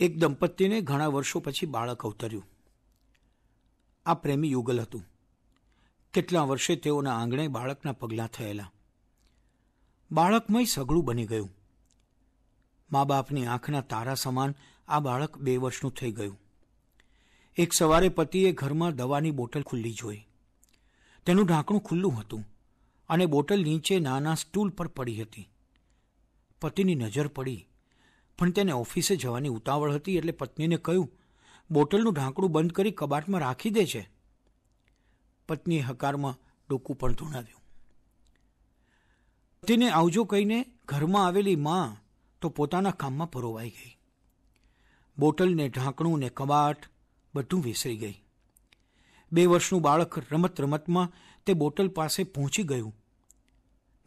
એક દંપતીને ઘણા વર્ષો પછી બાળક અવતર્યું. આ પ્રેમી યુગલ હતું. કેટલા વર્ષે તેઓના આંગણે બાળકના પગલાં થયેલા. બાળકમય સઘળું બની ગયું. મા બાપની આંખના તારા સમાન આ બાળક બે વર્ષનું થઈ ગયું. એક સવારે પતિએ ઘરમાં દવાની બોટલ ખુલ્લી જોઈ. તેનું ઢાંકણું ખુલ્લું હતું અને બોટલ નીચે નાના સ્ટૂલ પર પડી હતી. પતિની નજર પડી. પણ તેને ઓફિસે જવાની ઉતાવળ હતી એટલે પત્નીને કહ્યું, બોટલનું ઢાંકણું બંધ કરી કબાટમાં રાખી દે છે. પત્નીએ હકારમાં ડોકું પણ ધૂણાવ્યું. પતિને આવજો કહીને ઘરમાં આવેલી માં તો પોતાના કામમાં પરોવાઈ ગઈ. બોટલને ઢાંકણું ને કબાટ બધું વિસરી ગઈ. બે વર્ષનું બાળક રમત રમતમાં તે બોટલ પાસે પહોંચી ગયું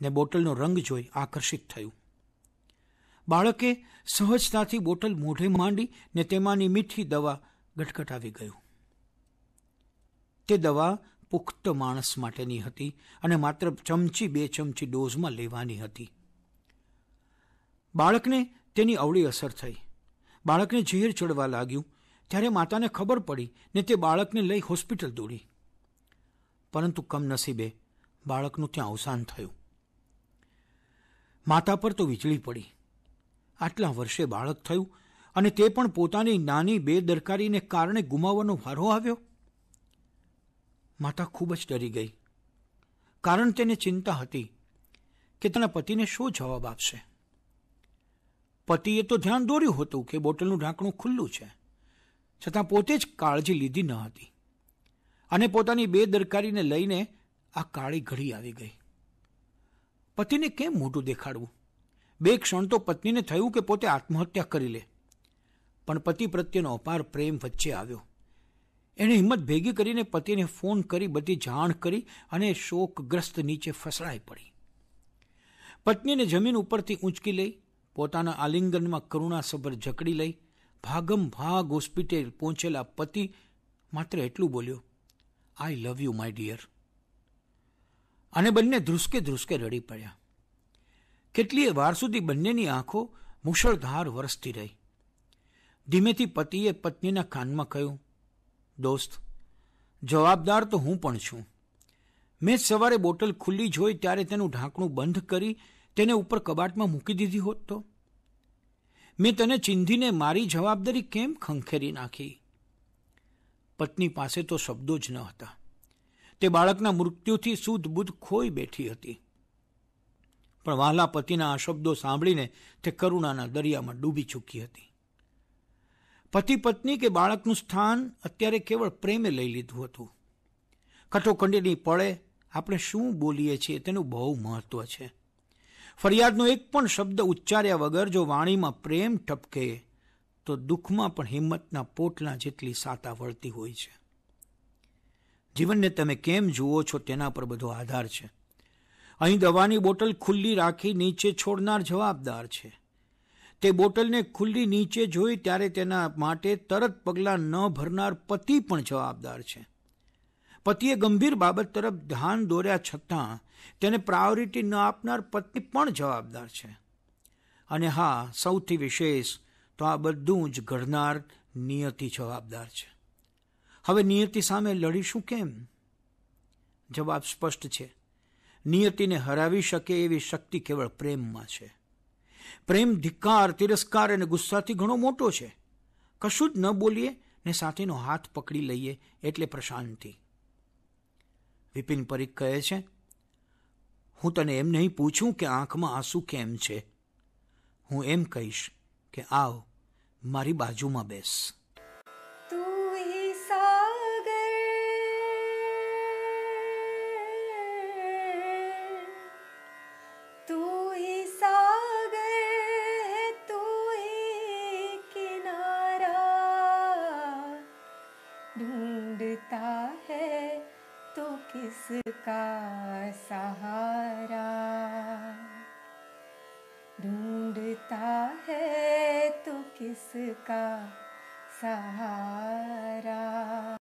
ને બોટલનો રંગ જોઈ આકર્ષિત થયું. બાળકે સહજતાથી બોટલ મોઢે માંડી ને તેમાંની મીઠી દવા ગટગટાવી ગયું. તે દવા પુખ્ત માણસ માટેની હતી અને માત્ર ચમચી બે ચમચી ડોઝમાં લેવાની હતી. બાળકને તેની અવળી અસર થઈ. બાળકને ઝેર ચડવા લાગ્યું. ત્યારે માતાને ખબર પડી ને તે બાળકને લઈ હોસ્પિટલ દોડી. પરંતુ કમનસીબે બાળકનું ત્યાં અવસાન થયું. માતા પર તો વીજળી પડી. આટલા વર્ષે બાળક થયું અને તે પણ પોતાની નાની બેદરકારીને કારણે ગુમાવવાનો વારો આવ્યો? માતા ખૂબ જ ડરી ગઈ. કારણ તેને ચિંતા હતી કે તેના પતિને શું જવાબ આપશે? પતિએ તો ધ્યાન દોર્યું હતું કે બોટલનું ઢાંકણું ખુલ્લું છે, છતાં પોતે જ કાળજી લીધી ન હતી અને પોતાની બેદરકારીને લઈને આ કાળી ઘડી આવી ગઈ. પતિને કેમ મોઢું દેખાડવું? બે ક્ષણ તો પત્નીને થયું કે પોતે આત્મહત્યા કરી લે. પણ પતિ પ્રત્યેનો અપાર પ્રેમ વચ્ચે આવ્યો. એણે હિંમત ભેગી કરીને પતિને ફોન કરી, બધી જાણ કરી અને શોકગ્રસ્ત નીચે ફસડાઈ પડી. પત્નીને જમીન ઉપરથી ઊંચકી લઈ, પોતાના આલિંગનમાં કરુણાસભર જકડી લઈ, ભાગમ ભાગ હોસ્પિટલ પહોંચેલા પતિ માત્ર એટલું બોલ્યો I love you my dear અને બંને ધ્રુસકે ધ્રુસકે રડી પડ્યા. કેટલીય વાર સુધી બંનેની આંખો મુશળધાર વરસતી રહી. ધીમેથી પતિએ પત્નીના કાનમાં કહ્યું, દોસ્ત, જવાબદાર તો હું પણ છું. મેં સવારે બોટલ ખુલ્લી જોઈ ત્યારે તેનું ઢાંકણું બંધ કરી તેને ઉપર કબાટમાં મૂકી દીધી હોત તો? મેં તને ચિંધીને મારી જવાબદારી કેમ ખંખેરી નાખી? પત્ની પાસે તો શબ્દો જ ન હતા. તે બાળકના મૃત્યુથી શુદ્ધ બુદ્ધ ખોઈ બેઠી હતી. પણ વહાલા પતિના આ શબ્દો સાંભળીને તે કરુણાના દરિયામાં ડૂબી ચૂકી હતી. પતિ પત્ની કે બાળકનું સ્થાન અત્યારે કેવળ પ્રેમે લઈ લીધું હતું. કઠોકંડીની પળે આપણે શું બોલીએ છીએ તેનું બહુ મહત્વ છે. ફરિયાદનો એક પણ શબ્દ ઉચ્ચાર્યા વગર જો વાણીમાં પ્રેમ ટપકે તો દુઃખમાં પણ હિંમતના પોટલા જેટલી સાતા વળતી હોય છે. જીવનને તમે કેમ જુઓ છો તેના પર બધો આધાર છે. અહીં દવાની બોટલ ખુલ્લી રાખી નીચે છોડનાર જવાબદાર છે. તે બોટલને ખુલ્લી નીચે જોઈ ત્યારે તેના માટે તરત પગલાં ન ભરનાર પતિ પણ જવાબદાર છે. પતિએ ગંભીર બાબત તરફ ધ્યાન દોર્યા છતાં તેને પ્રાયોરિટી ન આપનાર પત્ની પણ જવાબદાર છે. અને હા, સૌથી વિશેષ તો આ બધું જ ઘડનાર નિયતિ જવાબદાર છે. હવે નિયતિ સામે લડીશું કેમ? જવાબ સ્પષ્ટ છે. નિયતિને હરાવી શકે એવી શક્તિ કેવળ પ્રેમમાં છે. પ્રેમ ધિક્કાર, તિરસ્કાર અને ગુસ્સાથી ઘણો મોટો છે. કશું જ ન બોલીએ ને સાથેનો હાથ પકડી લઈએ એટલે પ્રશાંતિ. વિપિન પરીખ કહે છે, હું તને એમ નહીં પૂછું કે આંખમાં આંસુ કેમ છે. હું એમ કહીશ કે આવ, મારી બાજુમાં બેસ. किसका सहारा ढूंढता है तो किसका सहारा